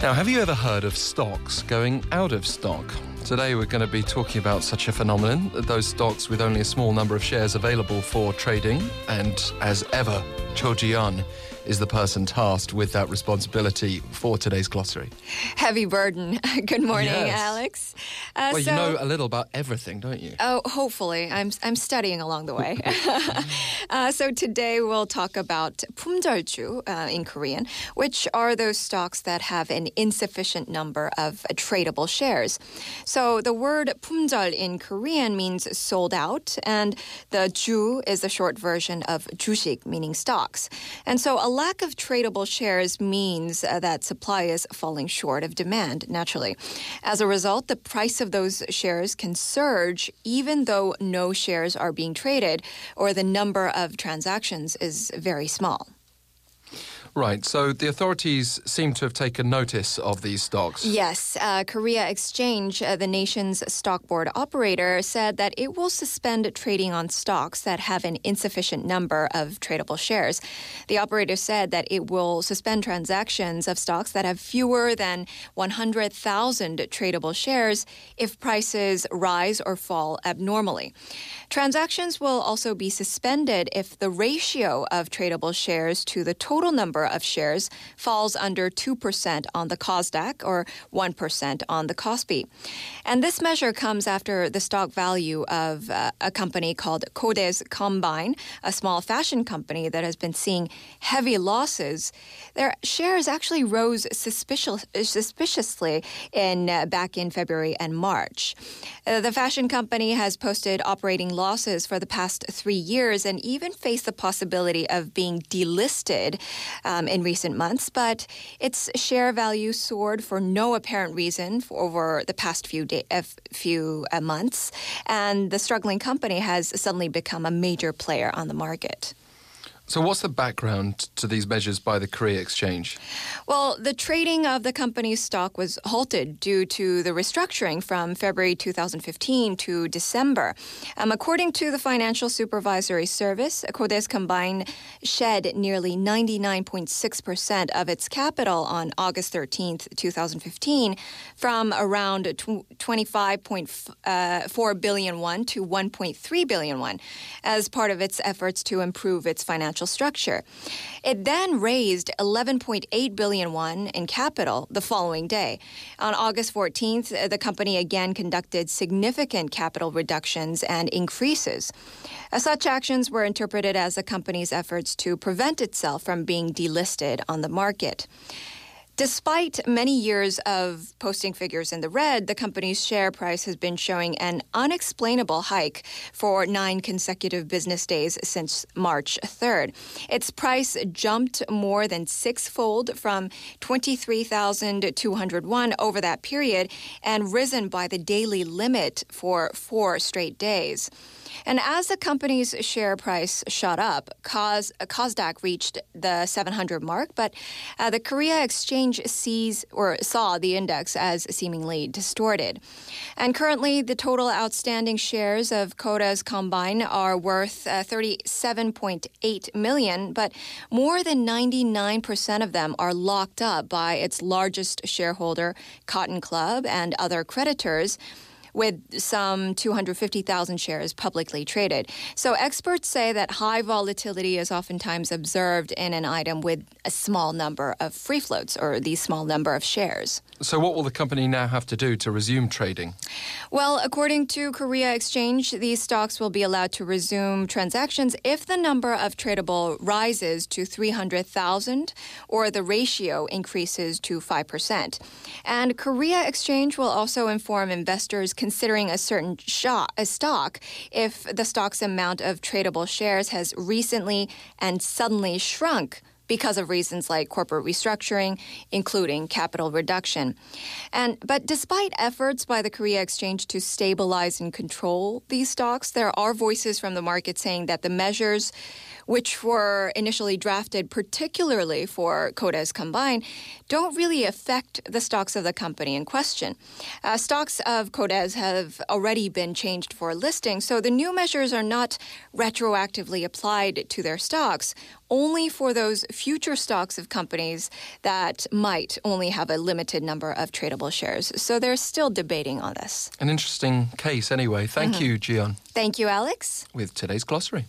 Now, have you ever heard of stocks going out of stock? Today, we're going to be talking about such a phenomenon those stocks with only a small number of shares available for trading. And as ever, Cho Jooyeon is the person tasked with that responsibility for today's glossary. Heavy burden. Good morning, yes. Alex. Uh, well, so, you know a little about everything, don't you? Oh, hopefully. I'm, I'm studying along the way. uh, so today we'll talk about pumjeolju uh, in Korean, which are those stocks that have an insufficient number of tradable shares. So the word pumjeol in Korean means sold out, and the ju is the short version of 주식, meaning stocks. And so a lack of tradable shares means uh, that supply is falling short of demand, naturally. As a result, the price of those shares can surge even though no shares are being traded or the number of transactions is very small. Right, so the authorities seem to have taken notice of these stocks. Yes, uh, Korea Exchange, uh, the nation's stock board operator, said that it will suspend trading on stocks that have an insufficient number of tradable shares. The operator said that it will suspend transactions of stocks that have fewer than 100,000 tradable shares if prices rise or fall abnormally. Transactions will also be suspended if the ratio of tradable shares to the total number of shares falls under 2% on the KOSDAQ or 1% on the KOSPI. And this measure comes after the stock value of uh, a company called Codes Combine, a small fashion company that has been seeing heavy losses. Their shares actually rose suspicious, suspiciously in uh, back in February and March. Uh, the fashion company has posted operating losses for the past three years and even faced the possibility of being delisted um, in recent months. But its share value soared for no apparent reason over the past few day, uh, few uh, months, and the struggling company has suddenly become a major player on the market. So, what's the background to these measures by the Korea Exchange? Well, the trading of the company's stock was halted due to the restructuring from February 2015 to December. Um, according to the Financial Supervisory Service, Codes Combine shed nearly 99.6% of its capital on August 13, 2015, from around 25.4 billion won to 1.3 billion won as part of its efforts to improve its financial structure. It then raised 11.8 billion won in capital the following day. On August 14th, uh, the company again conducted significant capital reductions and increases. Such actions were interpreted as the company's efforts to prevent itself from being delisted on the market. Despite many years of posting figures in the red, the company's share price has been showing an unexplainable hike for nine consecutive business days since March 3rd. Its price jumped more than sixfold from 23,201 over that period and risen by the daily limit for four straight days. And as the company's share price shot up, uh, KOSDAQ reached the 700 mark, but uh, the Korea Exchange sees or saw the index as seemingly distorted. And currently, the total outstanding shares of Codes Combine are worth uh, 37.8 million, but more than 99% of them are locked up by its largest shareholder, Cotton Club, and other creditors with some 250,000 shares publicly traded. So experts say that high volatility is oftentimes observed in an item with a small number of free floats or the small number of shares. So, what will the company now have to do to resume trading? Well, according to Korea Exchange, these stocks will be allowed to resume transactions if the number of tradable rises to 300,000 or the ratio increases to 5%. And Korea Exchange will also inform investors considering a certain a stock if the stock's amount of tradable shares has recently and suddenly shrunk because of reasons like corporate restructuring, including capital reduction. And but despite efforts by the Korea Exchange to stabilize and control these stocks, there are voices from the market saying that the measures which were initially drafted particularly for Codes Combine, don't really affect the stocks of the company in question. Uh, stocks of Codes have already been changed for listing, so the new measures are not retroactively applied to their stocks. Only for those future stocks of companies that might only have a limited number of tradable shares. So they're still debating on this. An interesting case, anyway. Thank mm-hmm. you, Jian, Thank you, Alex. with today's glossary.